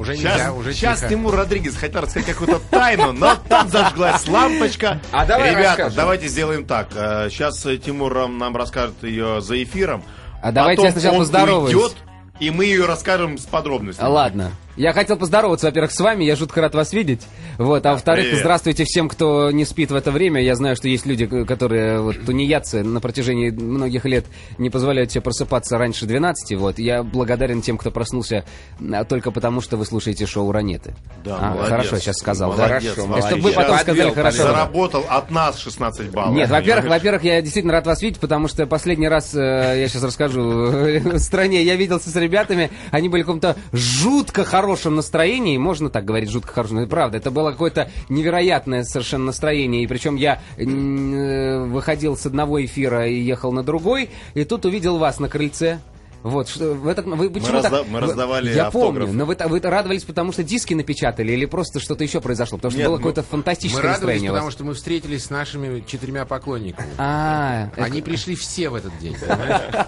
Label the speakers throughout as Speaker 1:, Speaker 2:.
Speaker 1: Уже
Speaker 2: Сейчас,
Speaker 1: нельзя, уже
Speaker 2: сейчас
Speaker 1: тихо.
Speaker 2: Тимур Родригес хотел рассказать какую-то тайну, но там зажглась лампочка.
Speaker 3: А давай
Speaker 2: Ребята,
Speaker 3: расскажем.
Speaker 2: давайте сделаем так. Сейчас Тимур э, нам расскажет ее за эфиром.
Speaker 4: А давайте я сначала поздороваюсь.
Speaker 2: уйдет, и мы ее расскажем с подробностями.
Speaker 4: Ладно. Я хотел поздороваться, во-первых, с вами, я жутко рад вас видеть. Вот, а во-вторых,
Speaker 2: привет.
Speaker 4: здравствуйте всем, кто не спит в это время. Я знаю, что есть люди, которые вот, тунеядцы на протяжении многих лет не позволяют себе просыпаться раньше 12. Вот, я благодарен тем, кто проснулся а, только потому, что вы слушаете шоу «Ранеты».
Speaker 2: Да,
Speaker 4: А,
Speaker 2: молодец.
Speaker 4: Хорошо, сейчас сказал. да?
Speaker 2: Молодец,
Speaker 3: Хорошо,
Speaker 2: молодец.
Speaker 4: Чтобы вы потом
Speaker 2: Сейчас
Speaker 4: сказали хорошо.
Speaker 2: Заработал от нас 16 баллов.
Speaker 4: Нет, во-первых, во-первых, я действительно рад вас видеть, потому что последний раз, э, я сейчас расскажу, в стране я виделся с ребятами, они были в каком-то жутко хорошем настроении, можно так говорить, жутко хорошем, но это правда, это было какое-то невероятное совершенно настроение, и причем я э, выходил с одного эфира и ехал на другой, и тут увидел вас на крыльце. Вот, что, в этот, вы почему
Speaker 2: разда-
Speaker 4: так-
Speaker 2: мы
Speaker 4: вы-
Speaker 2: раздавали
Speaker 4: Я
Speaker 2: автографы.
Speaker 4: помню, но вы, вы радовались, потому что диски напечатали или просто что-то еще произошло? Потому что
Speaker 2: Нет,
Speaker 4: было
Speaker 2: мы-
Speaker 4: какое-то
Speaker 1: Мы
Speaker 4: фантастическое
Speaker 1: радовались,
Speaker 4: настроение у вас.
Speaker 1: потому что мы встретились с нашими четырьмя поклонниками.
Speaker 4: А, это-
Speaker 1: Они пришли все в этот день, понимаешь?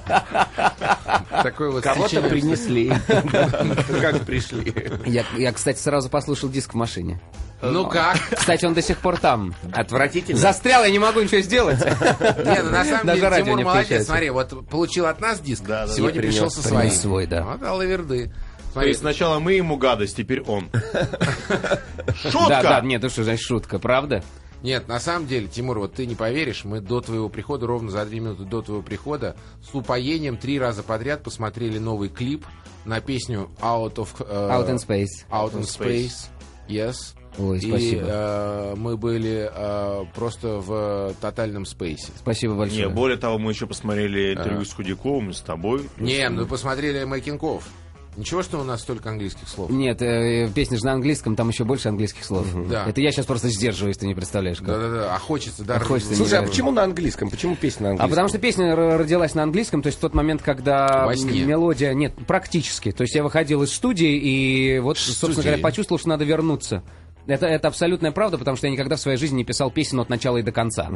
Speaker 1: Такое вот
Speaker 3: Кого-то принесли. Как пришли.
Speaker 4: Я, я, кстати, сразу послушал диск в машине.
Speaker 1: Ну как?
Speaker 4: Кстати, он до сих пор там.
Speaker 3: Отвратительно.
Speaker 4: Застрял, я не могу ничего сделать.
Speaker 1: Не, ну на самом деле
Speaker 4: радио
Speaker 1: Тимур
Speaker 4: не
Speaker 1: молодец. Смотри, вот получил от нас диск, сегодня пришел со своим.
Speaker 4: свой, да.
Speaker 1: Вот алаверды.
Speaker 2: То
Speaker 1: Смотри,
Speaker 2: есть сначала мы ему гадость, теперь он. Шутка!
Speaker 4: Да, да, нет, ну что, значит, шутка, правда?
Speaker 1: Нет, на самом деле, Тимур, вот ты не поверишь, мы до твоего прихода, ровно за три минуты до твоего прихода, с упоением три раза подряд посмотрели новый клип на песню Out of... э,
Speaker 4: Out in Space.
Speaker 1: Out in Space. Yes.
Speaker 4: Ой,
Speaker 1: И
Speaker 4: спасибо.
Speaker 1: э, мы были э, просто в тотальном спейсе.
Speaker 4: Спасибо
Speaker 2: Не,
Speaker 4: большое.
Speaker 2: более того, мы еще посмотрели интервью с Худяковым, с тобой.
Speaker 1: Не, мы посмотрели мейкингов. Ничего, что у нас столько английских слов.
Speaker 4: Нет, э, песня же на английском, там еще больше английских слов.
Speaker 1: Да.
Speaker 4: Это я сейчас просто сдерживаюсь, ты не представляешь. как.
Speaker 1: Да-да-да, а хочется, да.
Speaker 4: А хочется
Speaker 3: Слушай, а почему на английском? Почему песня на
Speaker 4: А
Speaker 3: английском?
Speaker 4: потому что песня родилась на английском, то есть в тот момент, когда
Speaker 1: Во сне.
Speaker 4: м- мелодия... Нет, практически. То есть я выходил из студии и вот, собственно говоря, почувствовал, что надо вернуться. Это, это абсолютная правда, потому что я никогда в своей жизни не писал песен от начала и до конца.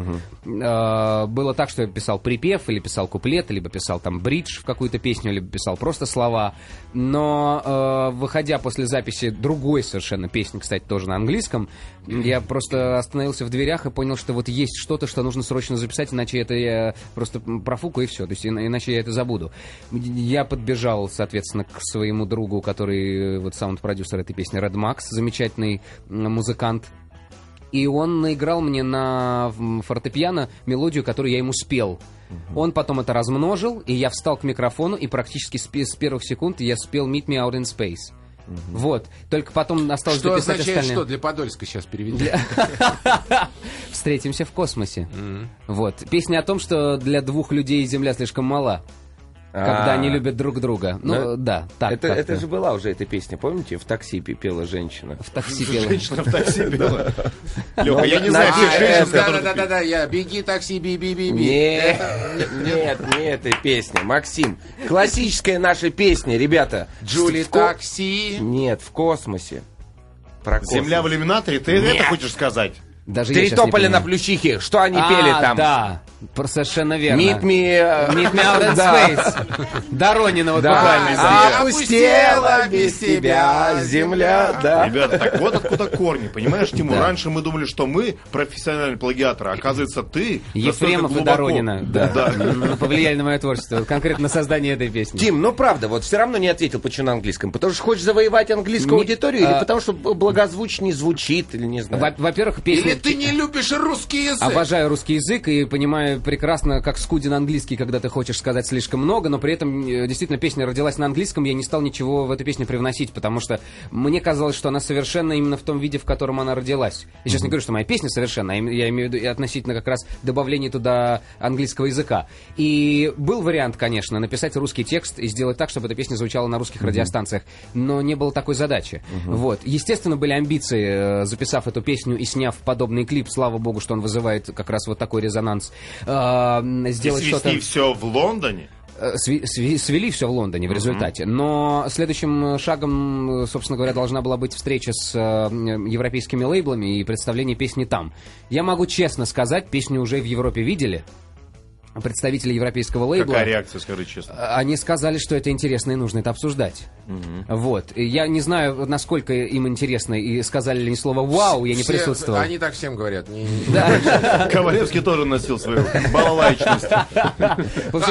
Speaker 4: Э, было так, что я писал припев, или писал куплет, либо писал там бридж в какую-то песню, либо писал просто слова. Но э, выходя после записи другой совершенно песни, кстати, тоже на английском, я просто остановился в дверях и понял, что вот есть что-то, что нужно срочно записать, иначе это я просто профукаю и все. То есть ина- иначе я это забуду. Я подбежал, соответственно, к своему другу, который э, вот саунд-продюсер этой песни, Red Max, замечательный музыкант. И он наиграл мне на фортепиано мелодию, которую я ему спел. Он потом это размножил, и я встал к микрофону, и практически с, с первых секунд я спел Meet Me Out in Space. Вот. Только потом осталось
Speaker 1: Что
Speaker 4: дописать
Speaker 1: означает
Speaker 4: остальные.
Speaker 1: что? Для Подольска сейчас переведи.
Speaker 4: Встретимся в космосе. Вот. Песня о том, что для двух людей Земля слишком мала. Когда
Speaker 3: А.
Speaker 4: они любят друг друга. Ну,
Speaker 3: Ну,
Speaker 4: да, так.
Speaker 3: Это, же была уже эта песня, помните? В такси пе- пела женщина.
Speaker 4: в такси пела.
Speaker 2: Женщина в такси пела. Леха, я не знаю
Speaker 3: на-
Speaker 2: всех женщин, с
Speaker 1: Да,
Speaker 2: которыми
Speaker 1: да,
Speaker 2: ты
Speaker 1: да, да, я беги, такси, би, би, би, би.
Speaker 3: Нет, нет, не этой песни. Максим, классическая наша песня, ребята.
Speaker 1: Джули, такси.
Speaker 3: Нет, в космосе. Про космос.
Speaker 2: Земля в иллюминаторе, ты это хочешь сказать?
Speaker 4: Даже
Speaker 3: Три тополя на плющихе. Что они
Speaker 4: А,
Speaker 3: пели там?
Speaker 4: да. Про- Совершенно верно.
Speaker 3: Meet me... э,
Speaker 4: Meet me out in
Speaker 3: Да.
Speaker 4: space. Доронина вот
Speaker 3: Да.
Speaker 4: буквально.
Speaker 1: А,
Speaker 3: Опустела без тебя земля, да.
Speaker 2: Ребята, так вот откуда корни, понимаешь, Тимур?
Speaker 4: Да.
Speaker 2: Раньше мы думали, что мы профессиональные плагиаторы, а оказывается, ты
Speaker 4: Ефремов и Доронина. Да.
Speaker 2: Да.
Speaker 4: Повлияли на мое творчество. Конкретно на создание этой песни.
Speaker 3: Тим, ну правда, вот все равно не ответил, почему на английском. Потому что хочешь завоевать английскую аудиторию, или
Speaker 4: а-
Speaker 3: потому что благозвучнее звучит, или не знаю.
Speaker 4: Во- Во-первых,
Speaker 1: Или ты не любишь русский язык?
Speaker 4: Обожаю русский язык и понимаю прекрасно, как скуден английский, когда ты хочешь сказать слишком много, но при этом э, действительно песня родилась на английском, я не стал ничего в эту песню привносить, потому что мне казалось, что она совершенно именно в том виде, в котором она родилась. Я сейчас не говорю, что моя песня совершенно, я имею в виду относительно как раз добавления туда английского языка. И был вариант, конечно, написать русский текст и сделать так, чтобы эта песня звучала на русских радиостанциях, но не было такой задачи. Вот. Естественно, были амбиции, э, записав эту песню и сняв подобный клип, слава богу, что он вызывает как раз вот такой резонанс, э, сделать что-то...
Speaker 2: все в Лондоне.
Speaker 4: Э, свели все в Лондоне в результате. Но следующим э, шагом, э, собственно говоря, должна была быть встреча с европейскими лейблами и представление песни там. Я могу честно сказать, песню уже в Европе видели. Представители европейского лейбла.
Speaker 2: Какая реакция, скажи честно?
Speaker 4: Они сказали, что это интересно и нужно это обсуждать. Вот. И я не знаю, насколько им интересно, и сказали ли они слово «Вау», я не
Speaker 1: Все-
Speaker 4: присутствовал.
Speaker 1: Они так всем говорят.
Speaker 2: Ковалевский тоже носил свою балалайчность.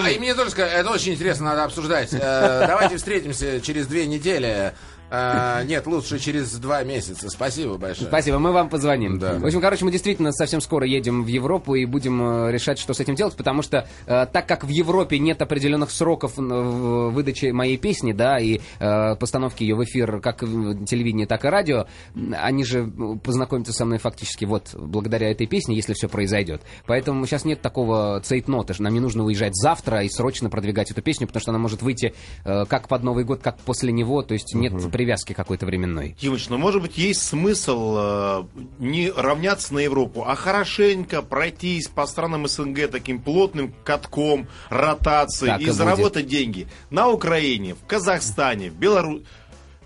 Speaker 1: А, и мне тоже сказали, это очень интересно, надо обсуждать. Э, Давайте встретимся через две недели. Э, Нет, лучше через два месяца. Спасибо большое.
Speaker 4: Спасибо, мы вам позвоним.
Speaker 1: Да.
Speaker 4: В общем, короче, мы действительно совсем скоро едем в Европу и будем э, решать, что с этим делать, потому что э, так как в Европе нет определенных сроков в выдаче моей песни, да, и э, постановки ее в эфир как в телевидении, так и радио, они же э, познакомятся со мной фактически вот благодаря этой песне, если все произойдет. Поэтому сейчас нет такого цейтнота, что нам не нужно уезжать завтра и срочно продвигать эту песню, потому что она может выйти э, как под Новый год, как после него, то есть нет привязки какой-то временной.
Speaker 2: Тимыч, ну может быть есть смысл э, не равняться на Европу, а хорошенько пройтись по странам СНГ таким плотным катком, ротацией
Speaker 4: Так и
Speaker 2: и заработать деньги на Украине, в Казахстане, в Беларуси.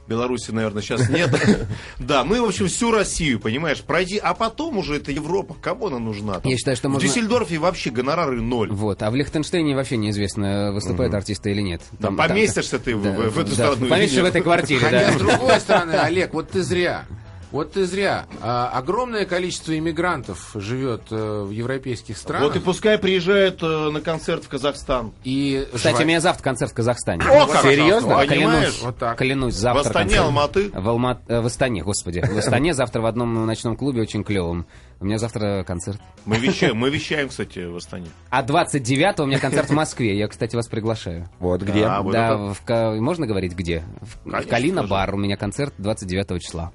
Speaker 2: Беларуси, наверное, сейчас нет. Да, и, в общем, всю Россию, понимаешь, пройти, а потом уже это Европа, кому она нужна?
Speaker 4: Я считаю, что
Speaker 2: В
Speaker 4: можно-
Speaker 2: Дюссельдорфе вообще гонорары ноль.
Speaker 4: Вот, а в Лихтенштейне вообще неизвестно, выступают артисты или нет.
Speaker 2: Там поместишься ты в- в эту страну
Speaker 4: Поместишься в этой квартире,
Speaker 1: Хотя,
Speaker 4: да.
Speaker 1: с другой стороны, Олег, вот ты зря. Вот ты зря. А, огромное количество иммигрантов живет э, в европейских странах.
Speaker 2: Вот и пускай приезжают э, на концерт в Казахстан.
Speaker 1: И
Speaker 4: Кстати,
Speaker 1: жва-
Speaker 4: у меня завтра концерт в Казахстане.
Speaker 2: О,
Speaker 3: Серьезно?
Speaker 2: хорошо, Понимаешь?
Speaker 4: Клянусь,
Speaker 1: Вот так.
Speaker 4: клянусь,
Speaker 2: В
Speaker 4: завтра
Speaker 2: Астане,
Speaker 4: концерт.
Speaker 2: Алматы.
Speaker 4: В, Алма- э, в Астане, господи. В Астане завтра в одном ночном клубе очень клевом. У меня завтра концерт.
Speaker 2: Мы вещаем, мы вещаем, кстати, в Астане.
Speaker 4: А 29 у меня концерт в Москве. Я, кстати, вас приглашаю.
Speaker 3: Вот где.
Speaker 2: А, вот
Speaker 4: да,
Speaker 2: это-
Speaker 4: в можно говорить где? В, в
Speaker 2: Конечно,
Speaker 4: Калина
Speaker 2: скажи.
Speaker 4: бар. У меня концерт 29 числа.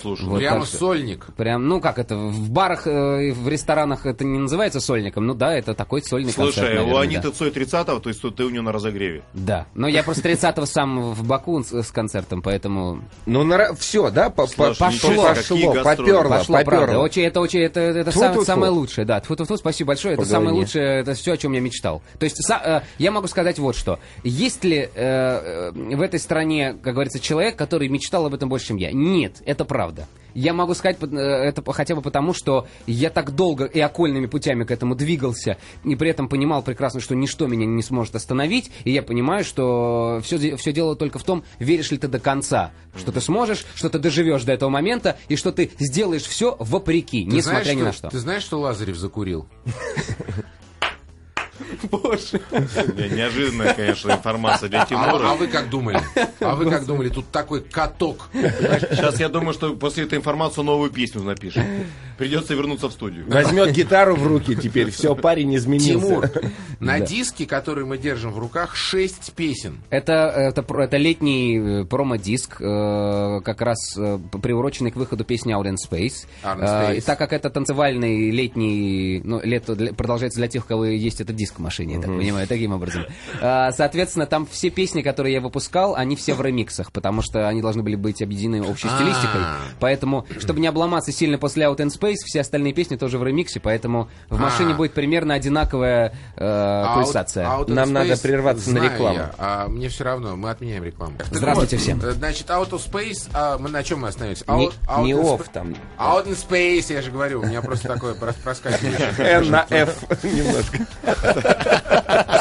Speaker 2: Слушай,
Speaker 4: Вот
Speaker 1: Прямо
Speaker 4: так
Speaker 1: сольник.
Speaker 4: Прям, ну как это, в барах э, и в ресторанах это не называется сольником, ну да, это такой сольный концерт,
Speaker 2: Слушай,
Speaker 4: наверное,
Speaker 2: у
Speaker 4: да.
Speaker 2: Аниты Цой 30-го, то есть ты у нее на разогреве.
Speaker 4: Да, но я просто 30-го сам в Баку с, с концертом, поэтому
Speaker 3: Ну, все, да? Пошло, пошло, поперло,
Speaker 4: пошло, правда.
Speaker 3: поперло.
Speaker 4: Очень, это очень, это, это самое, лучшее, да. Тьфу-тьфу-тьфу, спасибо большое, это самое лучшее, это все, о чем я мечтал. То есть са- э, я могу сказать вот что. Есть ли э, в этой стране, как говорится, человек, который мечтал об этом больше, чем я? Нет, это правда. Я могу сказать э, это хотя бы потому, что я так долго и окольными путями к этому двигался, и при этом понимал прекрасно, что ничто меня не сможет остановить, и я понимаю, что все, все дело только в том, веришь ли ты до конца, что ты сможешь, что ты доживешь до этого момента, и что ты сделаешь все вопреки,
Speaker 1: Ты
Speaker 4: несмотря
Speaker 1: знаешь,
Speaker 4: ни на что.
Speaker 1: Ты знаешь, что Лазарев закурил?
Speaker 2: Не- Неожиданная, конечно, информация для
Speaker 1: А, а
Speaker 2: Тимура.
Speaker 1: вы как думали? А вы как думали? Тут такой каток.
Speaker 2: Сейчас я думаю, что после этой информации новую песню напишет. Придется вернуться в студию.
Speaker 3: Возьмет гитару в руки теперь, все, парень изменился.
Speaker 1: Тимур, на диске, который мы держим в руках, шесть песен.
Speaker 4: Это, это, это летний э, промо-диск, э, как раз э, приуроченный к выходу песни Out in Space.
Speaker 1: Out in
Speaker 4: Э, и так как это танцевальный летний, ну, лето для- продолжается для тех, у кого есть этот диск в машине, я так понимаю, таким образом. Э, соответственно, там все песни, которые я выпускал, они все в ремиксах, потому что они должны были быть объединены общей
Speaker 1: А.
Speaker 4: стилистикой. Поэтому, чтобы не обломаться сильно после Out in Space, все остальные песни тоже в ремиксе, поэтому в машине
Speaker 1: А.
Speaker 4: будет примерно одинаковая э,
Speaker 1: А
Speaker 4: пульсация.
Speaker 1: In
Speaker 3: Нам надо
Speaker 1: Space
Speaker 3: прерваться на рекламу.
Speaker 1: я, а мне все равно, мы отменяем рекламу. Так
Speaker 4: Здравствуйте
Speaker 1: вот,
Speaker 4: всем.
Speaker 1: Значит, Out of Space, а мы на чем мы остановились?
Speaker 3: Не, off там.
Speaker 1: Out in Space, я же говорю, у меня просто такое прос- проскакивает.
Speaker 3: N на F немножко.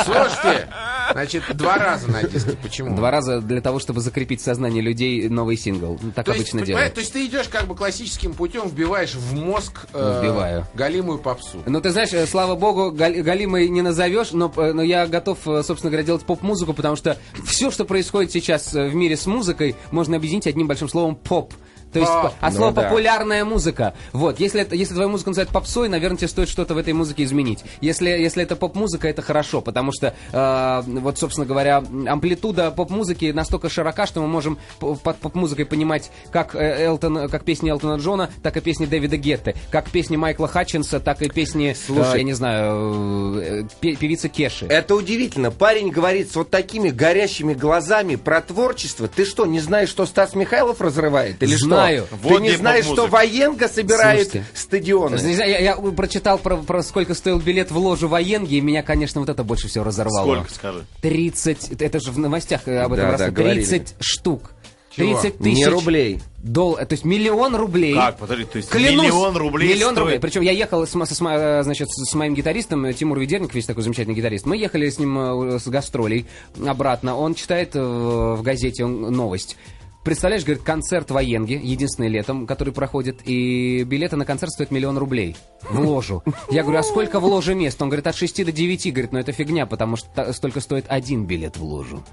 Speaker 1: Слушайте, значит, два раза на диске. Почему?
Speaker 4: Два раза для того, чтобы закрепить в сознании людей новый сингл. Ну, Так
Speaker 1: То
Speaker 4: обычно делают.
Speaker 1: то есть ты идешь как бы классическим путем, вбиваешь в мозг э,
Speaker 4: Вбиваю.
Speaker 1: галимую попсу.
Speaker 4: Ну, ты знаешь, э, слава богу, гал- галимой не назовешь, но, э, но я готов, э, собственно говоря, делать поп-музыку, потому что все, что происходит сейчас в мире с музыкой, можно объединить одним большим словом «поп». То есть, а
Speaker 3: Ну
Speaker 4: слово
Speaker 3: да.
Speaker 4: популярная музыка. Вот, если, это, если твою музыку называют попсой, наверное, тебе стоит что-то в этой музыке изменить. Если, если это поп-музыка, это хорошо, потому что, э, вот, собственно говоря, амплитуда поп-музыки настолько широка, что мы можем под поп-музыкой понимать как, э, Элтон, как песни Элтона Джона, так и песни Дэвида Гетты, как песни Майкла Хатчинса, так и песни, э, я не знаю, э, пе- певицы Кеши.
Speaker 3: Это удивительно. Парень говорит с вот такими горящими глазами про творчество. Ты что, не знаешь, что Стас Михайлов разрывает? Или
Speaker 4: Знаю.
Speaker 3: что?
Speaker 2: Вот
Speaker 3: Ты не знаешь, что. Военга собирает
Speaker 4: Слушайте.
Speaker 3: стадионы?
Speaker 4: Знаю, Я, я прочитал про, про сколько стоил билет в ложу военги, и меня, конечно, вот это больше всего разорвало.
Speaker 2: Сколько, скажи?
Speaker 4: 30, это же в новостях э, об этом
Speaker 3: Да,
Speaker 4: раз,
Speaker 3: да, говорили.
Speaker 4: 30 штук.
Speaker 1: Чего?
Speaker 4: 30 тысяч.
Speaker 3: Не рублей.
Speaker 4: Дол... То есть миллион рублей.
Speaker 2: Как, подожди, то есть
Speaker 4: Клянусь,
Speaker 2: миллион рублей
Speaker 4: Миллион
Speaker 2: стоит?
Speaker 4: рублей. Причем я ехал с, с мо- э, значит, с моим гитаристом, э, Тимур Ведерников, есть такой замечательный гитарист. Мы ехали с ним с гастролей обратно. Он читает в газете он- новость. Представляешь, говорит, концерт в Аенге, единственный летом, который проходит, и билеты на концерт стоят миллион рублей в ложу. Я говорю, а сколько в ложе мест? Он говорит, от 6 до 9. Говорит, ну это фигня, потому что столько стоит один билет в ложу.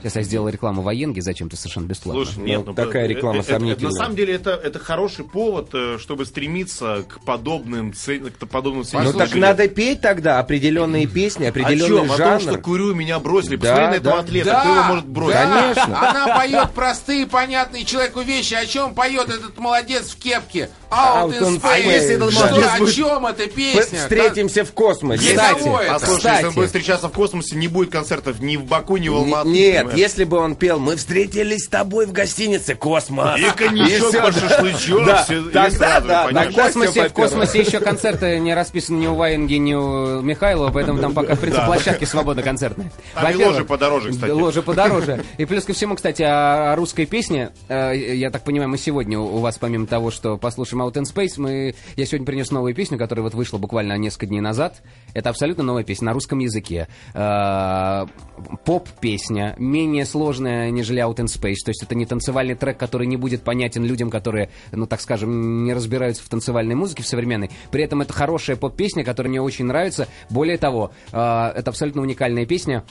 Speaker 4: Сейчас я сделал рекламу Ваенге, зачем-то совершенно бесплатно.
Speaker 2: Слушай, нет,
Speaker 3: Ну,
Speaker 2: ну,
Speaker 3: такая
Speaker 2: это-
Speaker 3: реклама
Speaker 2: это- это-
Speaker 3: сомнительная.
Speaker 2: На самом деле это, это хороший повод, э, чтобы стремиться к подобным, ц- к подобным целям.
Speaker 3: Ну так надо петь тогда определенные песни,
Speaker 2: О
Speaker 3: определенный
Speaker 2: чем? О том,
Speaker 3: жанр.
Speaker 2: что курю, меня бросили.
Speaker 3: Да,
Speaker 2: Посмотри на этого
Speaker 3: да.
Speaker 2: атлета, кто его может бросить?
Speaker 1: да.
Speaker 3: Конечно.
Speaker 1: Она поет простые, понятные человеку вещи. О чем поет этот молодец в кепке? Out
Speaker 3: Out in
Speaker 1: space.
Speaker 3: space. А если этот
Speaker 2: молодец
Speaker 1: о
Speaker 2: будет-
Speaker 1: чем эта песня?
Speaker 3: Встретимся в космосе. Кстати,
Speaker 1: это.
Speaker 2: Послушай,
Speaker 3: Кстати.
Speaker 2: если он будет встречаться в космосе, не будет концертов ни в Баку, ни в Алматы.
Speaker 3: Нет,
Speaker 2: понимаешь?
Speaker 3: если бы он пел, мы встретились с тобой в гостинице «Космос».
Speaker 2: И коньячок по шашлычок,
Speaker 3: Да, тогда да, тогда
Speaker 4: космосе, в космосе еще концерты не расписаны ни у Ваенги, ни у Михайлова, поэтому там пока, в принципе, площадки свободно концертные.
Speaker 2: Там и ложи подороже, кстати.
Speaker 4: Ложи подороже. И плюс ко всему, кстати, о, русской песне. Э, Я так понимаю, мы сегодня у у вас, помимо того, что послушаем Out in Space, мы... я сегодня принес новую песню, которая вот вышла буквально несколько дней назад. Это абсолютно новая песня на русском языке. Э, Поп-песня, менее сложная, нежели Out in Space. То есть это не танцевальный трек, который не будет понятен людям, которые, ну так скажем, не разбираются в танцевальной музыке, в современной. При этом это хорошая поп-песня, которая мне очень нравится. Более того, э, это абсолютно уникальная песня.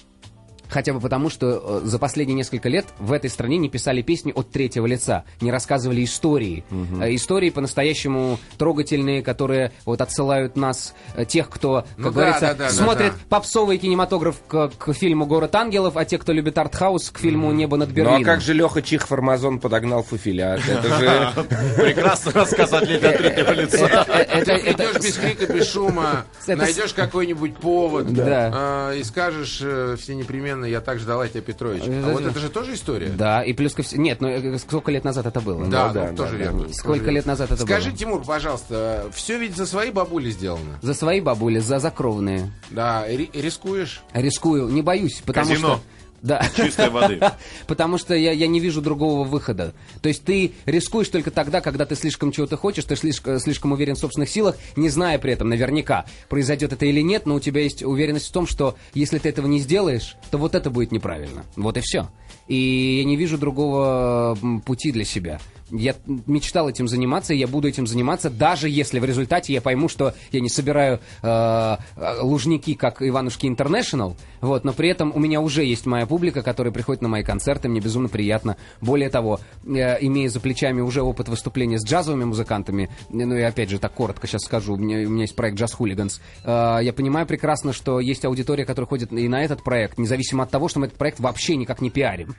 Speaker 4: Хотя бы потому, что э, за последние несколько лет в этой стране не писали песни от третьего лица, не рассказывали истории. Э, истории по-настоящему трогательные, которые вот отсылают нас, э, тех, кто, как
Speaker 1: Ну да,
Speaker 4: говорится,
Speaker 1: да, да, да,
Speaker 4: смотрит
Speaker 1: да.
Speaker 4: попсовый кинематограф к, к фильму «Город ангелов», а те, кто любит артхаус, к фильму «Небо над
Speaker 3: Ну
Speaker 4: Берлином».
Speaker 3: а как же Леха Чихфармазон подогнал Фуфеля? Это же...
Speaker 2: Прекрасный рассказ атлета от третьего лица.
Speaker 1: Идешь без крика, без шума, найдешь какой-нибудь повод
Speaker 4: Да.
Speaker 1: и скажешь все непременно, я так ждала тебя, Петрович. А вот это же тоже история?
Speaker 4: Да, и плюс ко всему... Нет, ну э, сколько лет назад это было?
Speaker 1: Да,
Speaker 3: Ну да,
Speaker 1: ну, тоже
Speaker 3: да,
Speaker 1: верно.
Speaker 3: да.
Speaker 4: Сколько
Speaker 1: тоже
Speaker 4: лет назад это
Speaker 1: Скажи,
Speaker 4: было?
Speaker 1: Тимур, пожалуйста, все ведь за свои бабули сделано.
Speaker 4: За свои бабули, за закровные.
Speaker 1: Да, ри- рискуешь?
Speaker 4: Рискую, не боюсь, потому
Speaker 2: Казино.
Speaker 4: что... Да.
Speaker 2: Чистой воды.
Speaker 4: Потому что я, я не вижу другого выхода. То есть ты рискуешь только тогда, когда ты слишком чего-то хочешь, ты слишком, слишком уверен в собственных силах, не зная при этом наверняка, произойдет это или нет, но у тебя есть уверенность в том, что если ты этого не сделаешь, то вот это будет неправильно. Вот и все. И я не вижу другого пути для себя. Я мечтал этим заниматься, и я буду этим заниматься, даже если в результате я пойму, что я не собираю э, э, лужники, как Иванушки Интернешнл, вот, но при этом у меня уже есть моя публика, которая приходит на мои концерты, мне безумно приятно. Более того, э, имея за плечами уже опыт выступления с джазовыми музыкантами, ну и опять же, так коротко сейчас скажу, у меня, у меня есть проект Jazz Hooligans, э, я понимаю прекрасно, что есть аудитория, которая ходит и на этот проект, независимо от того, что мы этот проект вообще никак не пиарим.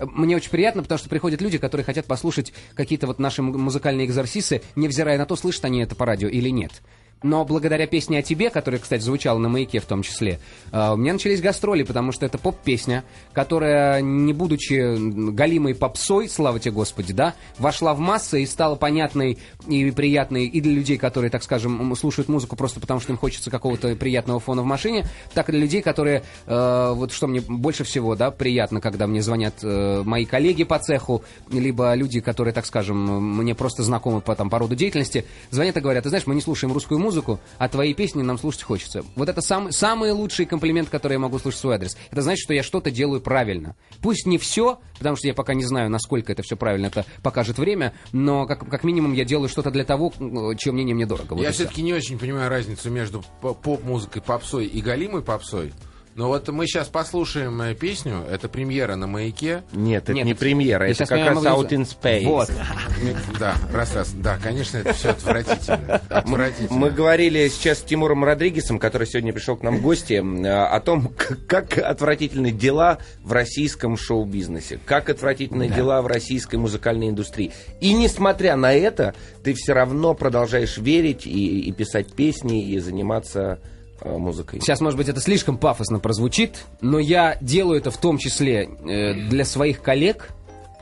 Speaker 4: Мне очень приятно, потому что приходят люди, которые хотят послушать какие-то вот наши музыкальные экзорсисы, невзирая на то, слышат они это по радио или нет. Но благодаря песне о тебе, которая, кстати, звучала на маяке в том числе, э, у меня начались гастроли, потому что это поп-песня, которая, не будучи галимой попсой, слава тебе Господи, да, вошла в массы и стала понятной и приятной и для людей, которые, так скажем, слушают музыку просто потому, что им хочется какого-то приятного фона в машине, так и для людей, которые, э, вот что мне больше всего, да, приятно, когда мне звонят э, мои коллеги по цеху, либо люди, которые, так скажем, мне просто знакомы по, там, по роду деятельности, звонят и говорят, ты знаешь, мы не слушаем русскую музыку, а твои песни нам слушать хочется. Вот это сам, самый лучший комплимент, который я могу слышать в свой адрес. Это значит, что я что-то делаю правильно. Пусть не все, потому что я пока не знаю, насколько это все правильно, это покажет время, но как, как минимум я делаю что-то для того, чье мнение мне дорого. Вот
Speaker 1: Я все-таки не очень понимаю разницу между поп-музыкой, попсой и галимой попсой. Но вот мы сейчас послушаем э, песню, это премьера на «Маяке».
Speaker 3: Нет, это
Speaker 4: Нет,
Speaker 3: не премьера, это как раз
Speaker 4: могу-
Speaker 3: Out in Space.
Speaker 4: Вот.
Speaker 1: Да, раз-раз. Да, конечно, это все отвратительно. Отвратительно.
Speaker 3: Мы говорили сейчас с Тимуром Родригесом, который сегодня пришел к нам в гости, э, о том, как отвратительны дела в российском шоу-бизнесе, как отвратительны дела в российской музыкальной индустрии. И несмотря на это, ты все равно продолжаешь верить и, и писать песни, и заниматься музыкой.
Speaker 4: Сейчас, может быть, это слишком пафосно прозвучит, но я делаю это в том числе э, для своих коллег,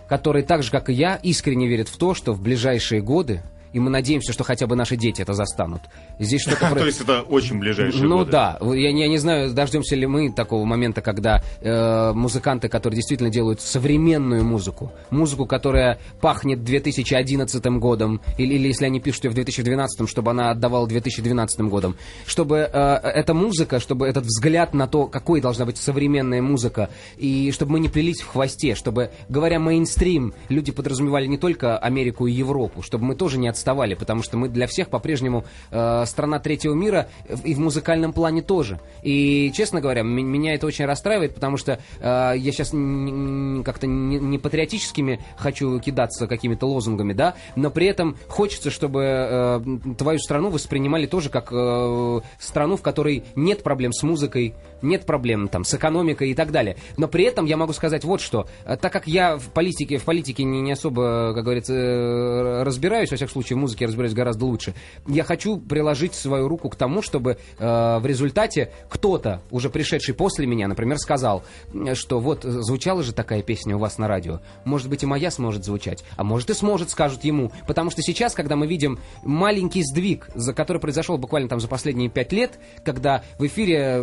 Speaker 4: которые так же, как и я, искренне верят в то, что в ближайшие годы И мы надеемся, что хотя бы наши дети это застанут. Здесь что-то...
Speaker 2: То есть это очень ближайшие
Speaker 4: Ну да, я, не- знаю, дождемся ли мы такого момента, когда э, музыканты, которые действительно делают современную музыку, музыку, которая пахнет 2011 годом, или, или если они пишут ее в 2012, чтобы она отдавала 2012 годом, чтобы э, эта музыка, чтобы этот взгляд на то, какой должна быть современная музыка, и чтобы мы не плелись в хвосте, чтобы, говоря мейнстрим, люди подразумевали не только Америку и Европу, чтобы мы тоже не отставали, потому что мы для всех по-прежнему э, страна третьего мира и в музыкальном плане тоже. И, честно говоря, меня это очень расстраивает, потому что э, я сейчас как-то не, не патриотическими хочу кидаться какими-то лозунгами, да, но при этом хочется, чтобы э, твою страну воспринимали тоже как э, страну, в которой нет проблем с музыкой, нет проблем там с экономикой и так далее. Но при этом я могу сказать вот что. Э, Так как я в политике, в политике не, не особо, как говорится, э, разбираюсь, во всяком случае, в музыке разбираюсь гораздо лучше, я хочу приложить свою руку к тому, чтобы э, в результате кто-то, уже пришедший после меня, например, сказал, э, что вот звучала же такая песня у вас на радио, может быть и моя сможет звучать, а может и сможет, скажут ему. Потому что сейчас, когда мы видим маленький сдвиг, за который произошел буквально там за последние пять лет, когда в эфире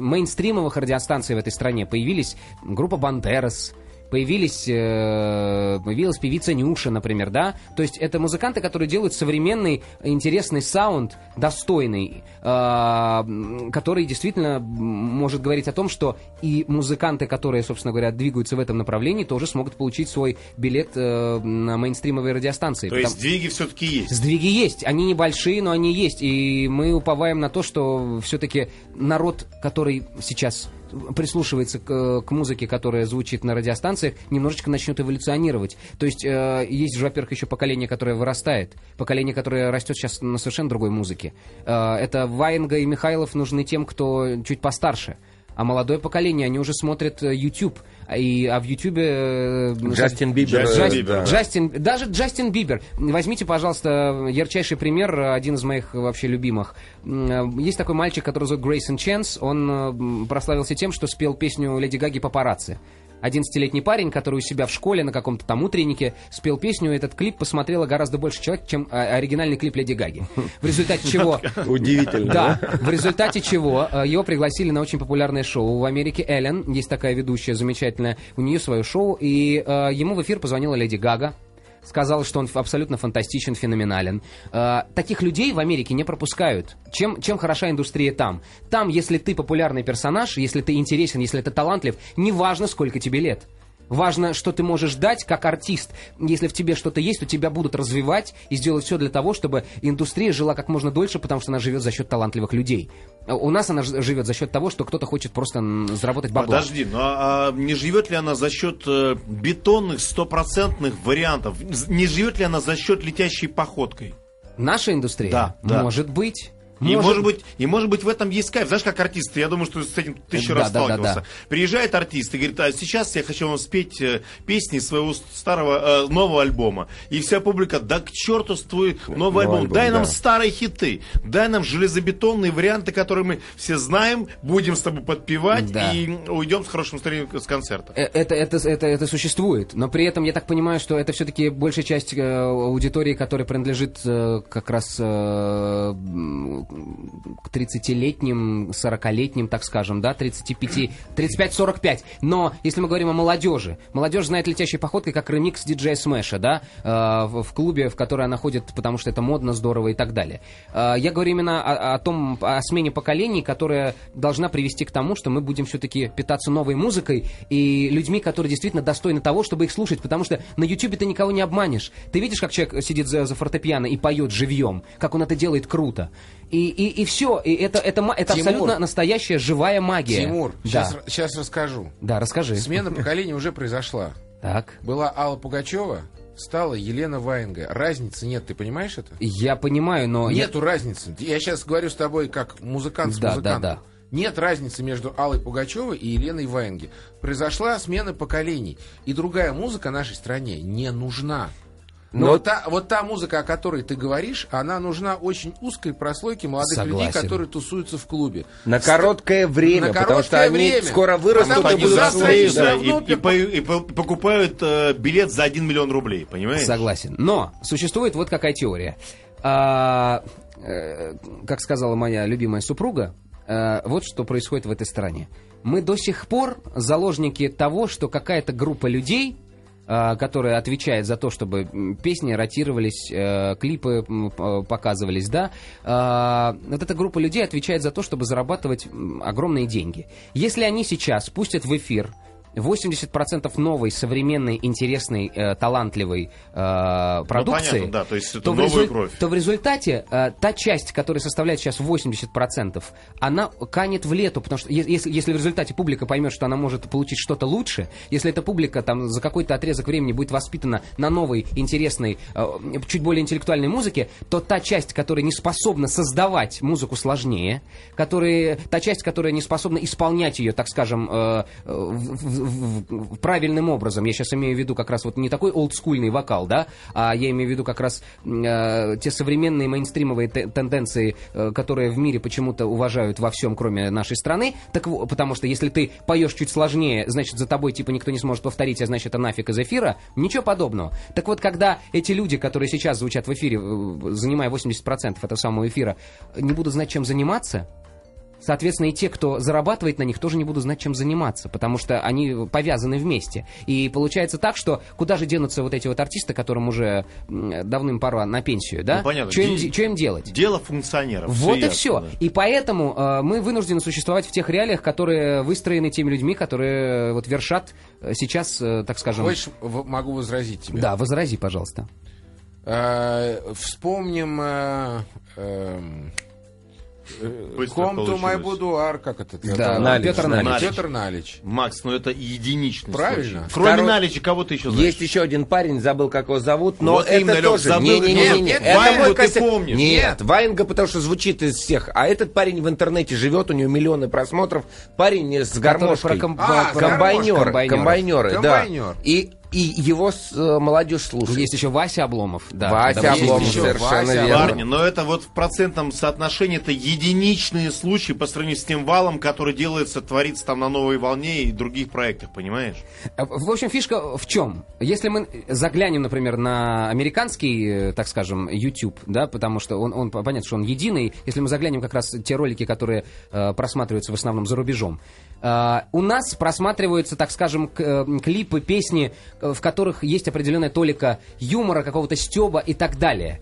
Speaker 4: мейнстримовых радиостанций в этой стране. Появились группа Бандерас, появились, э, появилась певица Нюша, например, да? То есть это музыканты, которые делают современный, интересный саунд, достойный, э, который действительно может говорить о том, что и музыканты, которые, собственно говоря, двигаются в этом направлении, тоже смогут получить свой билет э, на мейнстримовые радиостанции.
Speaker 2: То
Speaker 4: Потому-
Speaker 2: есть сдвиги все-таки есть.
Speaker 4: Сдвиги есть, они небольшие, но они есть. И мы уповаем на то, что все-таки народ, который сейчас прислушивается к, к музыке, которая звучит на радиостанциях, немножечко начнет эволюционировать. То есть э, есть же, во-первых, еще поколение, которое вырастает, поколение, которое растет сейчас на совершенно другой музыке. Э, это Ваенга и Михайлов нужны тем, кто чуть постарше. А молодое поколение, они уже смотрят э, YouTube. А И, а в YouTube... э,
Speaker 3: Джастин Бибер.
Speaker 2: Джастин
Speaker 3: э,
Speaker 4: Джас-
Speaker 2: Бибер.
Speaker 4: Джастин, даже Джастин Бибер. Возьмите, пожалуйста, ярчайший пример, один из моих вообще любимых. Есть такой мальчик, который зовут Грейсон Ченс. Он э, прославился тем, что спел песню Леди Гаги «Папарацци». 11-летний парень, который у себя в школе на каком-то там утреннике спел песню, и этот клип посмотрело гораздо больше человек, чем а, оригинальный клип Леди Гаги. В результате чего...
Speaker 3: Удивительно.
Speaker 4: Да, в результате чего э, его пригласили на очень популярное шоу в Америке. Эллен, есть такая ведущая замечательная, у нее свое шоу, и э, ему в эфир позвонила Леди Гага. Сказала, что он абсолютно фантастичен, феноменален. Э, таких людей в Америке не пропускают. Чем, чем хороша индустрия там? Там, если ты популярный персонаж, если ты интересен, если ты талантлив, неважно, сколько тебе лет. Важно, что ты можешь дать как артист. Если в тебе что-то есть, то тебя будут развивать и сделать все для того, чтобы индустрия жила как можно дольше, потому что она живет за счет талантливых людей. А У нас она живет за счет того, что кто-то хочет просто заработать бабла.
Speaker 2: Подожди, ну а, а не живет ли она за счет э, бетонных стопроцентных вариантов? Не живет ли она за счет летящей походкой?
Speaker 4: Наша индустрия?
Speaker 2: Да, да.
Speaker 4: Может.
Speaker 2: И может быть, и может быть в этом есть кайф. Знаешь, как артисты, я думаю, что с этим тысячу
Speaker 4: Да,
Speaker 2: раз
Speaker 4: да, да,
Speaker 2: сталкивался.
Speaker 4: да.
Speaker 2: Приезжает артист и говорит, а сейчас я хочу вам спеть э, песни своего старого, э, нового альбома. И вся публика, да к черту твой новый
Speaker 3: Новый
Speaker 2: альбом,
Speaker 3: альбом,
Speaker 2: дай нам
Speaker 3: да.
Speaker 2: старые хиты, дай нам железобетонные варианты, которые мы все знаем, будем с тобой подпевать
Speaker 4: Да.
Speaker 2: и уйдем с хорошим настроением с концерта.
Speaker 4: Э, Это, это, это, это существует, но при этом я так понимаю, что это все-таки большая часть э, аудитории, которая принадлежит как раз к 30-летним, 40-летним, так скажем, да, 35, 35-45. Но если мы говорим о молодежи, молодежь знает летящей походкой как ремикс диджея Смэша, да, э, в, в клубе, в который она ходит, потому что это модно, здорово и так далее. Э, я говорю именно о, о том, о смене поколений, которая должна привести к тому, что мы будем все-таки питаться новой музыкой и людьми, которые действительно достойны того, чтобы их слушать, потому что на YouTube ты никого не обманешь. Ты видишь, как человек сидит за, за фортепиано и поет живьем, как он это делает круто. И, и, и все, и это, это, это
Speaker 1: Тимур.
Speaker 4: абсолютно настоящая живая магия.
Speaker 1: Тимур,
Speaker 4: да.
Speaker 1: сейчас, расскажу.
Speaker 4: да, расскажи.
Speaker 1: Смена поколений уже произошла.
Speaker 4: Так.
Speaker 1: Была Алла Пугачева, стала Елена Ваенга. Разницы нет, ты понимаешь это?
Speaker 4: Я понимаю, но... я-
Speaker 1: Нету разницы. Я сейчас говорю с тобой как музыкант с
Speaker 4: Да,
Speaker 1: музыкантом.
Speaker 4: да, да.
Speaker 1: Нет разницы между Аллой Пугачевой и Еленой Ваенги. Произошла смена поколений. И другая музыка нашей стране не нужна. Но
Speaker 3: Но-
Speaker 1: вот, та, вот та музыка, о которой ты говоришь, она нужна очень узкой прослойке молодых людей,
Speaker 4: Согласен.
Speaker 1: которые тусуются в клубе.
Speaker 3: На короткое время,
Speaker 1: На
Speaker 3: потому что
Speaker 1: короткое
Speaker 3: они
Speaker 1: время.
Speaker 3: скоро вырастут
Speaker 1: Потому
Speaker 3: и
Speaker 1: что
Speaker 3: будут
Speaker 1: они
Speaker 3: да.
Speaker 2: и, и по- и по- покупают э, билет за 1 миллион рублей, понимаешь?
Speaker 4: Согласен. Но существует вот какая теория. А, э, как сказала моя любимая супруга, э, вот что происходит в этой стране. Мы до сих пор заложники того, что какая-то группа людей, которая отвечает за то, чтобы песни ротировались, э, клипы показывались, да, э, вот эта группа людей отвечает за то, чтобы зарабатывать огромные деньги. Если они сейчас пустят в эфир 80% новой, современной, интересной, э, талантливой э, продукции,
Speaker 2: понятно, да, то есть это
Speaker 4: в резу-
Speaker 2: кровь.
Speaker 4: то в результате э, та часть, которая составляет сейчас 80%, она канет в лету, потому что если, если в результате публика поймет, что она может получить что-то лучше, если эта публика там за какой-то отрезок времени будет воспитана на новой, интересной, э, чуть более интеллектуальной музыке, то та часть, которая не способна создавать музыку сложнее, которая, та часть, которая не способна исполнять ее, так скажем, э, э, в- правильным образом, я сейчас имею в виду как раз вот не такой олдскульный вокал, да, а я имею в виду как раз э, те современные мейнстримовые те- тенденции, э, которые в мире почему-то уважают во всем, кроме нашей страны, так потому что если ты поешь чуть сложнее, значит за тобой типа никто не сможет повторить, а значит это нафиг из эфира, ничего подобного. Так вот, когда эти люди, которые сейчас звучат в эфире, занимая 80% этого самого эфира, не будут знать, чем заниматься, Соответственно, и те, кто зарабатывает на них, тоже не будут знать, чем заниматься, потому что они повязаны вместе. И получается так, что куда же денутся вот эти вот артисты, которым уже давным пора на пенсию, да?
Speaker 2: Ну, понятно.
Speaker 4: Что им, чё им делать?
Speaker 2: Дело функционеров.
Speaker 4: Вот и
Speaker 2: ясно,
Speaker 4: все.
Speaker 2: да.
Speaker 4: И поэтому э, мы вынуждены существовать в тех реалиях, которые выстроены теми людьми, которые э, вот вершат э, сейчас, э, так скажем...
Speaker 1: Хочешь, в- могу возразить тебе?
Speaker 4: Да, возрази, пожалуйста.
Speaker 1: Э, Вспомним... э, эм, э,
Speaker 2: Быстро
Speaker 1: Come to my
Speaker 2: получилось.
Speaker 1: boudoir, как это?
Speaker 4: Да,
Speaker 3: Налич,
Speaker 4: Петр
Speaker 3: Налич.
Speaker 1: Петр Налич.
Speaker 2: Макс, ну это единичный
Speaker 1: Правильно.
Speaker 2: Кроме
Speaker 3: Второй-
Speaker 2: Налича, кого ты еще знаешь?
Speaker 3: Есть еще один парень, забыл, как его зовут, но
Speaker 2: Вот
Speaker 3: это
Speaker 2: именно,
Speaker 3: тоже...
Speaker 2: забыл,
Speaker 1: нет, нет,
Speaker 3: это
Speaker 2: Ваенгу
Speaker 3: мой
Speaker 2: ты помнишь?
Speaker 3: Нет, Ваенга, потому что звучит из всех. А этот парень в интернете живет, у него миллионы просмотров. Парень с гармошкой.
Speaker 4: про
Speaker 1: А,
Speaker 4: про-
Speaker 3: Комбайнер,
Speaker 4: комбайнеров.
Speaker 3: комбайнеры, да.
Speaker 1: Комбайнер.
Speaker 3: И, и его с- э, молодежь слушает.
Speaker 4: Есть еще Вася Обломов. Да,
Speaker 3: Вася
Speaker 4: да,
Speaker 3: Обломов,
Speaker 1: еще
Speaker 3: совершенно
Speaker 1: Вася
Speaker 3: верно.
Speaker 2: Парни, но это вот в процентном соотношении это единичные случаи по сравнению с тем валом, который делается, творится там на новой волне и других проектах, понимаешь?
Speaker 4: Э, В общем, фишка в чем? Если мы заглянем, например, на американский, э, так скажем, YouTube, да, потому что он, он понятно, что он единый, если мы заглянем как раз те ролики, которые э, просматриваются в основном за рубежом, у нас просматриваются, так скажем, э, клипы, песни, э, в которых есть определенная толика юмора, какого-то стеба и так далее.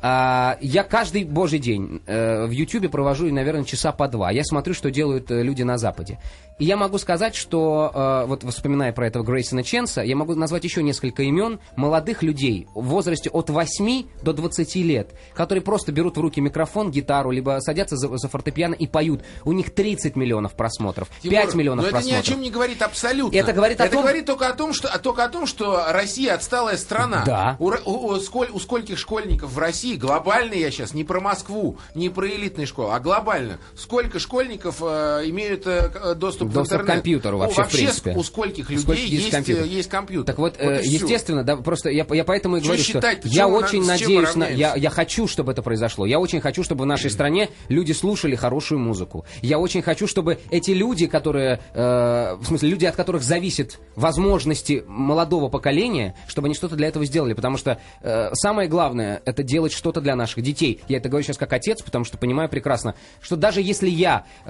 Speaker 4: А, я каждый божий день э, в Ютьюбе провожу, наверное, часа по два. Я смотрю, что делают э, люди на Западе. И я могу сказать, что, э, вот вспоминая про этого Грейсона Ченса, я могу назвать еще несколько имен молодых людей в возрасте от 8 до 20 лет, которые просто берут в руки микрофон, гитару, либо садятся за, за фортепиано и поют. У них 30 миллионов просмотров, 5
Speaker 1: Тимур,
Speaker 4: миллионов
Speaker 1: но это ни
Speaker 4: просмотров.
Speaker 1: о чем не говорит абсолютно.
Speaker 4: Это говорит о
Speaker 1: Это
Speaker 4: том-
Speaker 1: говорит только о том, что, только о том, что Россия отсталая страна.
Speaker 4: Да.
Speaker 1: У, у- у сколь- у скольких школьников в России, глобально я сейчас, не про Москву, не про элитные школы, а глобально, сколько школьников э, имеют э, к- э, доступ,
Speaker 4: Доступ к компьютеру
Speaker 1: Ну,
Speaker 4: вообще, в принципе.
Speaker 1: у скольких людей
Speaker 4: скольких есть
Speaker 1: есть,
Speaker 4: компьютер.
Speaker 1: э, есть компьютер.
Speaker 4: Так вот,
Speaker 1: Вот
Speaker 4: э, естественно, да, просто я, я поэтому и говорю,
Speaker 1: считать-то?
Speaker 4: что я очень
Speaker 1: на- с чем мы
Speaker 4: надеюсь, на, я, я хочу, чтобы это произошло. Я очень хочу, чтобы в нашей стране люди слушали хорошую музыку. Я очень хочу, чтобы эти люди, которые, э, в смысле, люди, от которых зависит возможности молодого поколения, чтобы они что-то для этого сделали. Потому что э, самое главное, это делать что-то для наших детей. Я это говорю сейчас как отец, потому что понимаю прекрасно, что даже если я, э,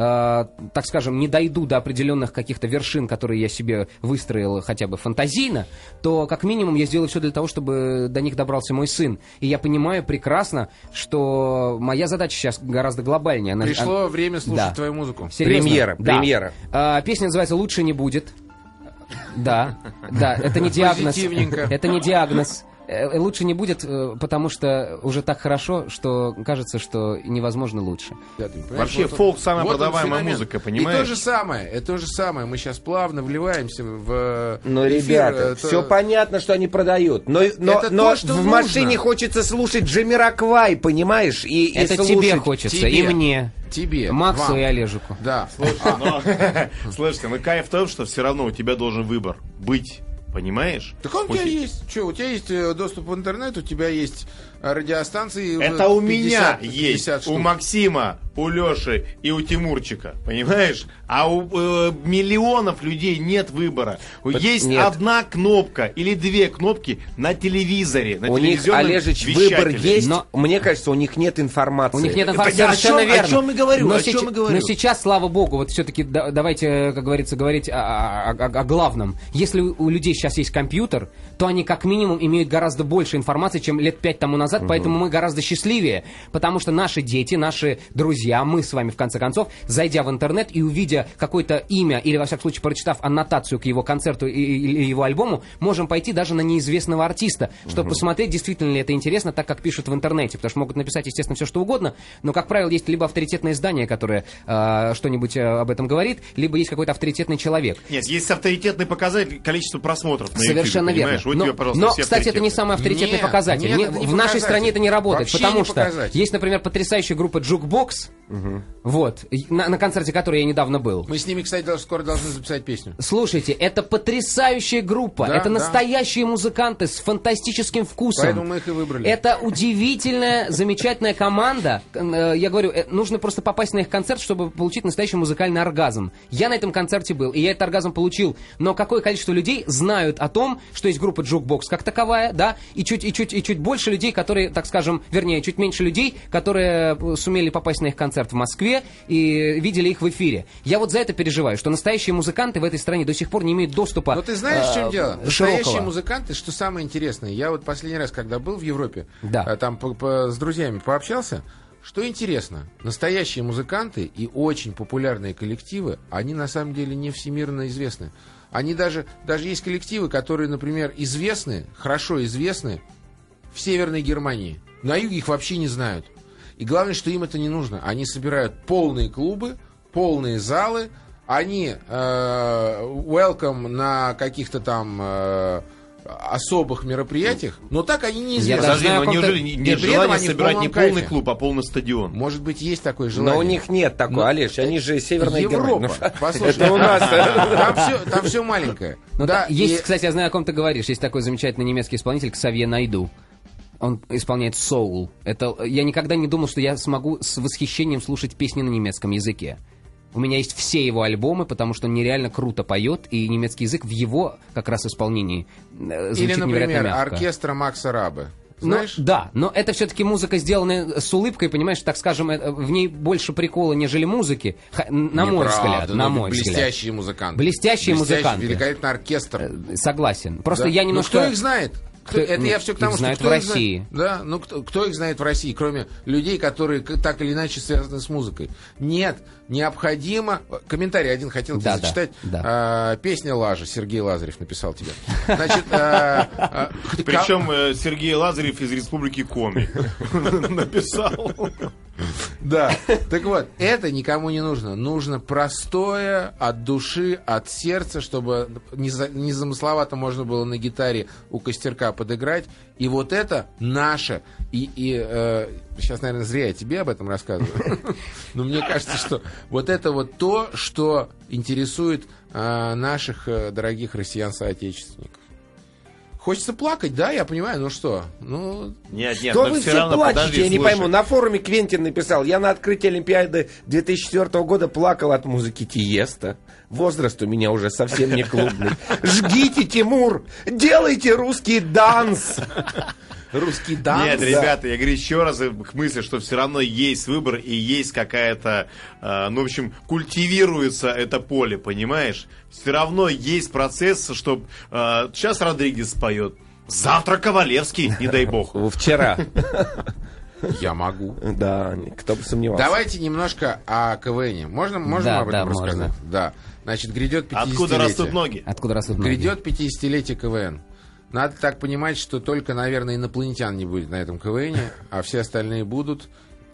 Speaker 4: так скажем, не дойду до определенных каких-то вершин, которые я себе выстроил хотя бы фантазийно, то как минимум я сделаю все для того, чтобы до них добрался мой сын. И я понимаю прекрасно, что моя задача сейчас гораздо глобальнее. Она-
Speaker 1: Пришло
Speaker 4: она-
Speaker 1: время слушать
Speaker 4: Да.
Speaker 1: твою музыку.
Speaker 4: Серьезно?
Speaker 3: Премьера,
Speaker 4: Да.
Speaker 3: премьера.
Speaker 4: А, песня называется «Лучше не будет». Да, да, это не диагноз. Это не диагноз. Э, Лучше не будет, э, потому что уже так хорошо, что кажется, что невозможно лучше.
Speaker 1: Да, ты понимаешь,
Speaker 2: Вообще,
Speaker 1: он-
Speaker 2: фолк самая
Speaker 1: вот
Speaker 2: продаваемая музыка,
Speaker 1: И
Speaker 2: понимаешь?
Speaker 1: то же самое, это то же самое. Мы сейчас плавно вливаемся в
Speaker 3: Но,
Speaker 1: эфир,
Speaker 3: ребята,
Speaker 1: это-
Speaker 3: все понятно, что они продают. Но, но,
Speaker 1: Это
Speaker 3: но
Speaker 1: то, что
Speaker 3: в
Speaker 1: нужно.
Speaker 3: машине хочется слушать Джамираквай, понимаешь? И, и
Speaker 4: Это
Speaker 3: слушать.
Speaker 4: тебе хочется,
Speaker 1: тебе.
Speaker 4: и мне,
Speaker 1: Тебе,
Speaker 4: Максу
Speaker 1: вам.
Speaker 4: и Олежику.
Speaker 1: Да.
Speaker 2: Но- Слушайте, ну кайф в том, что все равно у тебя должен выбор быть. Понимаешь?
Speaker 1: Так он у тебя есть. Что, у тебя есть э, доступ в интернет, у тебя есть радиостанции.
Speaker 2: Это у меня
Speaker 1: 50
Speaker 2: есть,
Speaker 1: 50
Speaker 2: у
Speaker 1: штук.
Speaker 2: Максима, у Леши и у Тимурчика, понимаешь? А у э, миллионов людей нет выбора. Есть
Speaker 3: нет.
Speaker 2: одна кнопка или две кнопки на телевизоре, на
Speaker 3: У них, Олежич,
Speaker 2: вещателе.
Speaker 3: выбор есть,
Speaker 4: Но-
Speaker 3: мне кажется, у них нет информации.
Speaker 4: У них нет информации,
Speaker 2: я о
Speaker 4: совершенно
Speaker 2: чем- о
Speaker 4: верно.
Speaker 2: чем и говорю,
Speaker 4: но,
Speaker 2: о чем
Speaker 4: сеч-
Speaker 2: и говорю.
Speaker 4: но сейчас, слава богу, вот все-таки давайте, как говорится, говорить о, о- о- о главном. Если у у людей сейчас есть компьютер, то они как минимум имеют гораздо больше информации, чем лет пять тому назад, поэтому мы гораздо счастливее, потому что наши дети, наши друзья, мы с вами, в конце концов, зайдя в интернет и увидя какое-то имя, или, во всяком случае, прочитав аннотацию к его концерту или его альбому, можем пойти даже на неизвестного артиста, чтобы посмотреть, действительно ли это интересно, так как пишут в интернете, потому что могут написать, естественно, все что угодно, но, как правило, есть либо авторитетное издание, которое э, что-нибудь э, об этом говорит, либо есть какой-то авторитетный человек.
Speaker 2: Нет, есть авторитетный показатель количество просмотров на
Speaker 4: Совершенно
Speaker 2: YouTube,
Speaker 4: верно.
Speaker 2: Вот
Speaker 4: но,
Speaker 2: тебе,
Speaker 4: но, кстати, это не самый авторитетный
Speaker 1: Нет,
Speaker 4: показатель.
Speaker 1: нет,
Speaker 4: не в нашей
Speaker 1: показатель.
Speaker 4: стране это не работает,
Speaker 1: Вообще
Speaker 4: потому
Speaker 1: не
Speaker 4: что есть, например, потрясающая группа Jukebox, вот, на, на концерте которой я недавно был.
Speaker 1: Мы с ними, кстати, даже скоро должны записать песню.
Speaker 4: Слушайте, это потрясающая группа,
Speaker 1: Да,
Speaker 4: это
Speaker 1: да.
Speaker 4: настоящие музыканты с фантастическим вкусом.
Speaker 1: Поэтому мы их и выбрали.
Speaker 4: Это удивительная, замечательная команда. Э, Я говорю, э, нужно просто попасть на их концерт, чтобы получить настоящий музыкальный оргазм. Я на этом концерте был, и я этот оргазм получил. Но какое количество людей знают о том, что есть группа Jukebox как таковая, да, и чуть, и чуть, и чуть больше людей, которые, так скажем, вернее, чуть меньше людей, которые э, сумели попасть на их концерт в Москве и видели их в эфире. Я вот за это переживаю, что настоящие музыканты в этой стране до сих пор не имеют доступа
Speaker 1: Но ты знаешь, в
Speaker 4: э,
Speaker 1: чем дело? Настоящие
Speaker 4: широкого.
Speaker 1: музыканты, что самое интересное, я вот последний раз, когда был в Европе,
Speaker 4: Да.
Speaker 1: э, там по- по- с друзьями пообщался, что интересно, настоящие музыканты и очень популярные коллективы, они на самом деле не всемирно известны. Они даже, даже есть коллективы, которые, например, известны, хорошо известны в Северной Германии. На юге их вообще не знают. И главное, что им это не нужно. Они собирают полные клубы, полные залы, они э, welcome на каких-то там э, особых мероприятиях, но так они не
Speaker 4: Я
Speaker 1: известны.
Speaker 4: даже
Speaker 2: Подожди,
Speaker 4: знаю
Speaker 2: но неужели не- нет
Speaker 1: этом
Speaker 2: желания собирать не полный
Speaker 1: кайфе.
Speaker 2: клуб, а полный стадион?
Speaker 1: Может быть, есть такое желание.
Speaker 3: Но у них нет такого,
Speaker 1: Ну,
Speaker 3: Олеж, они же Северная
Speaker 1: Европа.
Speaker 3: Германия.
Speaker 1: Послушай,
Speaker 3: Это у нас.
Speaker 1: Там все, там все маленькое.
Speaker 4: Ну,
Speaker 1: да,
Speaker 4: есть,
Speaker 1: и-
Speaker 4: кстати, я знаю, о ком ты говоришь. Есть такой замечательный немецкий исполнитель Ксавье Найду. Он исполняет соул. Это я никогда не думал, что я смогу с восхищением слушать песни на немецком языке. У меня есть все его альбомы, потому что он нереально круто поет, и немецкий язык в его как раз исполнении э, звучит
Speaker 1: Или, например,
Speaker 4: мягко.
Speaker 1: оркестра Макса Рабы.
Speaker 4: Ну,
Speaker 1: Знаешь?
Speaker 4: да, но это все-таки музыка, сделанная с улыбкой, понимаешь, так скажем, э, в ней больше прикола, нежели музыки, на мой
Speaker 1: Неправда,
Speaker 4: взгляд, на
Speaker 1: ну,
Speaker 4: мой взгляд.
Speaker 1: блестящие музыканты.
Speaker 4: Блестящие музыканты.
Speaker 1: Великолепный оркестр.
Speaker 4: Э, Согласен. Просто
Speaker 1: Да.
Speaker 4: я
Speaker 1: Ну,
Speaker 4: немножко...
Speaker 1: кто их знает? Кто- это
Speaker 4: ну,
Speaker 1: я все к тому,
Speaker 4: их
Speaker 1: что
Speaker 4: знают
Speaker 1: кто
Speaker 4: в
Speaker 1: их знает?
Speaker 4: России.
Speaker 1: Да, ну кто, кто их знает в России, кроме людей, которые так или иначе связаны с музыкой? Нет, необходимо. Комментарий один хотел тебе
Speaker 4: Да, да,
Speaker 1: зачитать.
Speaker 4: да.
Speaker 1: А, песня Лажа Сергей Лазарев написал тебе. Значит, а, а,
Speaker 2: Причем э, Сергей Лазарев из Республики Коми написал.
Speaker 1: Да. Так вот, это никому не нужно. Нужно простое, от души, от сердца, чтобы неза- незамысловато можно было на гитаре у костерка подыграть. И вот это наше. И, и э, сейчас, наверное, зря я тебе об этом рассказываю. Но мне кажется, что вот это вот то, что интересует э, наших э, дорогих россиян-соотечественников. Хочется плакать, да, я понимаю, ну что? Ну,
Speaker 2: Нет, нет,
Speaker 3: Что вы
Speaker 2: все
Speaker 3: все
Speaker 2: равно,
Speaker 3: плачете,
Speaker 2: подожди,
Speaker 3: я не
Speaker 2: слушай.
Speaker 3: пойму. На форуме Квентин написал, я на открытии Олимпиады 2004 года плакал от музыки Тиеста. Возраст у меня уже совсем не клубный. Жгите, Тимур! Делайте русский данс!
Speaker 1: Русский данс.
Speaker 2: Нет, ребята, я говорю еще раз к мысли, что все равно есть выбор и есть какая-то, э, ну, в общем, культивируется это поле, понимаешь? Все равно есть процесс, что э, сейчас Родригес поет, завтра Ковалевский, не дай бог.
Speaker 3: Вчера.
Speaker 1: Я могу.
Speaker 3: Да, кто бы сомневался.
Speaker 1: Давайте немножко о КВН. Можно, можно
Speaker 4: Да,
Speaker 1: об этом
Speaker 4: да, можно.
Speaker 1: рассказать? Да. Значит, грядет 50
Speaker 2: Откуда растут ноги?
Speaker 4: Откуда растут ноги?
Speaker 1: Грядет 50-летие КВН. Надо так понимать, что только, наверное, инопланетян не будет на этом КВНе, а все остальные будут.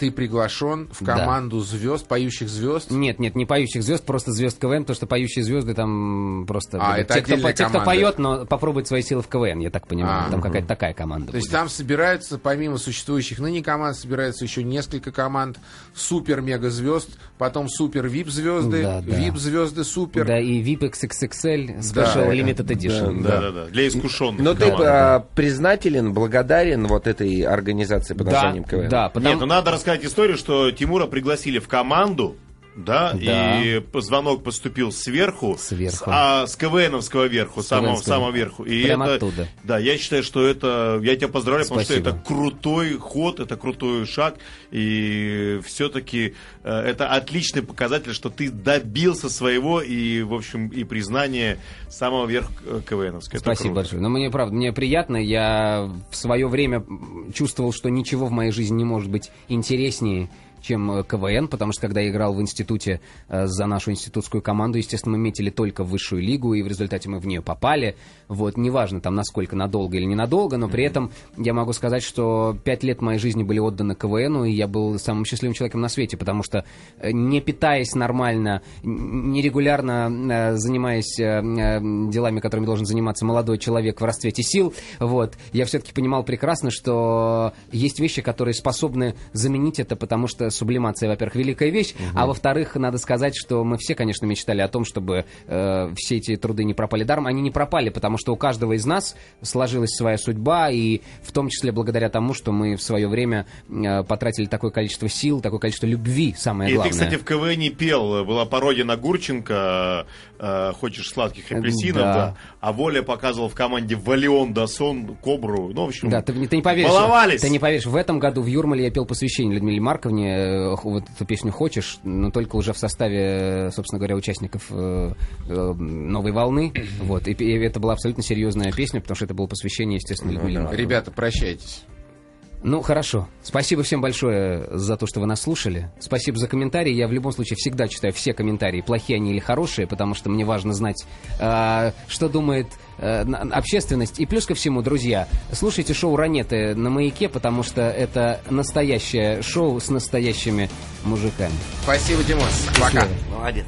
Speaker 1: Ты приглашен в
Speaker 4: Да.
Speaker 1: команду звезд, поющих звезд.
Speaker 4: Нет, нет, не поющих звезд, просто звезд КВН, потому что поющие звезды там просто...
Speaker 1: А, это
Speaker 4: те, кто, по- те, кто
Speaker 1: команда.
Speaker 4: поет, но попробует свои силы в КВН, я так понимаю.
Speaker 1: А,
Speaker 4: там какая-то такая команда
Speaker 1: То есть
Speaker 4: будет.
Speaker 1: там собираются, помимо существующих ныне команд, собирается еще несколько команд супер-мега-звезд, потом супер-вип-звезды,
Speaker 4: Да, да.
Speaker 1: вип-звезды супер.
Speaker 4: Да, и VIP XXL Special
Speaker 1: Да,
Speaker 4: Limited Edition.
Speaker 2: Да, да, да. Для искушенных.
Speaker 3: Но ты
Speaker 2: команд.
Speaker 3: а, признателен, благодарен вот этой организации под
Speaker 4: Да,
Speaker 3: названием КВН?
Speaker 4: да, потому...
Speaker 2: Нет, ну надо рассказать историю, что Тимура пригласили в команду, да,
Speaker 4: Да.
Speaker 2: и звонок поступил сверху,
Speaker 4: Сверху.
Speaker 2: С, а, с КВНовского верху, самого,
Speaker 4: КВНовского.
Speaker 2: самого верху. И
Speaker 4: Прямо
Speaker 2: это,
Speaker 4: оттуда.
Speaker 2: Да, я считаю, что это, я тебя поздравляю, потому что
Speaker 4: Спасибо.
Speaker 2: это крутой ход, это крутой шаг, и все-таки э, это отличный показатель, что ты добился своего, и, в общем, и признание самого верха э, КВНовского.
Speaker 4: Спасибо
Speaker 2: круто.
Speaker 4: большое. Но мне, правда, мне приятно. Я в свое время чувствовал, что ничего в моей жизни не может быть интереснее, чем э, КВН, потому что когда я играл в институте э, за нашу институтскую команду, естественно, мы метили только в высшую лигу, и в результате мы в нее попали. Вот, неважно там насколько надолго или ненадолго, но при этом я могу сказать, что пять лет моей жизни были отданы КВНу, и я был самым счастливым человеком на свете, потому что э, не питаясь нормально, нерегулярно занимаясь делами, которыми должен заниматься молодой человек в расцвете сил, вот, я все-таки понимал прекрасно, что есть вещи, которые способны заменить это, потому что сублимация, во-первых, великая вещь, а во-вторых, надо сказать, что мы все, конечно, мечтали о том, чтобы э, все эти труды не пропали даром. Они не пропали, потому что у каждого из нас сложилась своя судьба, и в том числе благодаря тому, что мы в свое время э, потратили такое количество сил, такое количество любви, самое
Speaker 2: И
Speaker 4: главное.
Speaker 2: ты, кстати, в КВН пел, была пародия на Гурченко, э, «Хочешь сладких апельсинов»,
Speaker 4: Да.
Speaker 2: да. а Воля показывал в команде Валион Досон, Кобру, ну, в общем,
Speaker 4: Да, ты, не- ты не поверишь.
Speaker 2: баловались.
Speaker 4: Ты не поверишь. В этом году в Юрмале я пел посвящение Людмиле Марковне. Э, Вот эту песню «Хочешь», но только уже в составе, э, собственно говоря, участников э, э, «Новой волны». Вот. И, и это была абсолютно серьезная песня, потому что это было посвящение, естественно, Людмиле Марковне.
Speaker 1: Ребята, прощайтесь.
Speaker 4: Ну, хорошо. Спасибо всем большое за то, что вы нас слушали. Спасибо за комментарии. Я в любом случае всегда читаю все комментарии, плохие они или хорошие, потому что мне важно знать, э, что думает э, общественность. И плюс ко всему, друзья, слушайте шоу «Ранеты» на «Маяке», потому что это настоящее шоу с настоящими мужиками.
Speaker 1: Спасибо, Димон. Пока.
Speaker 3: Молодец.